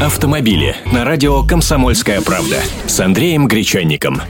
Автомобили на радио «Комсомольская правда» с Андреем Гречанником.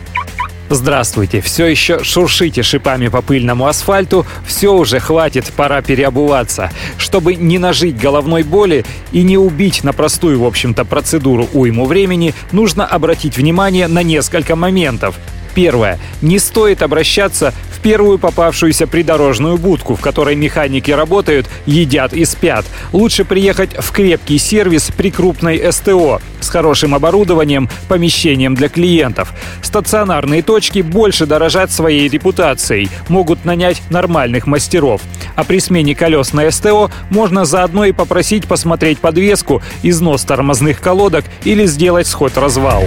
Здравствуйте. Все еще шуршите шипами по пыльному асфальту. Все уже хватит, пора переобуваться. Чтобы не нажить головной боли и не убить на простую, в общем-то, процедуру уйму времени, нужно обратить внимание на несколько моментов. Первое. Не стоит обращаться первую попавшуюся придорожную будку, в которой механики работают, едят и спят. Лучше приехать в крепкий сервис при крупной СТО с хорошим оборудованием, помещением для клиентов. Стационарные точки больше дорожат своей репутацией, могут нанять нормальных мастеров. А при смене колес на СТО можно заодно и попросить посмотреть подвеску, износ тормозных колодок или сделать сход-развал.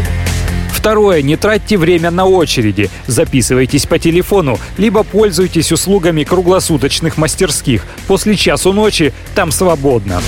Второе. Не тратьте время на очереди. Записывайтесь по телефону, либо пользуйтесь услугами круглосуточных мастерских. После часу ночи там свободно.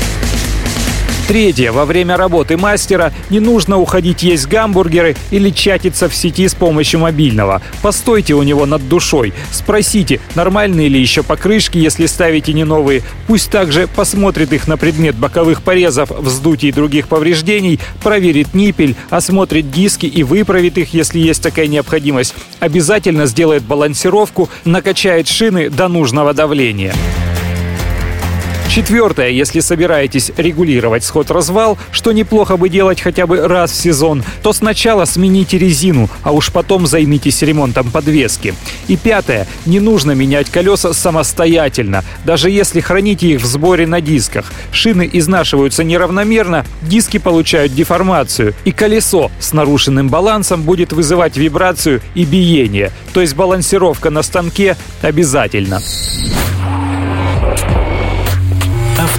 Третье. Во время работы мастера не нужно уходить есть гамбургеры или чатиться в сети с помощью мобильного. Постойте у него над душой. Спросите, нормальные ли еще покрышки, если ставите не новые. Пусть также посмотрит их на предмет боковых порезов, вздутий и других повреждений, проверит ниппель, осмотрит диски и выправит их, если есть такая необходимость. Обязательно сделает балансировку, накачает шины до нужного давления. Четвертое. Если собираетесь регулировать сход-развал, что неплохо бы делать хотя бы раз в сезон, то сначала смените резину, а уж потом займитесь ремонтом подвески. И пятое. Не нужно менять колеса самостоятельно, даже если храните их в сборе на дисках. Шины изнашиваются неравномерно, диски получают деформацию, и колесо с нарушенным балансом будет вызывать вибрацию и биение. То есть балансировка на станке обязательно.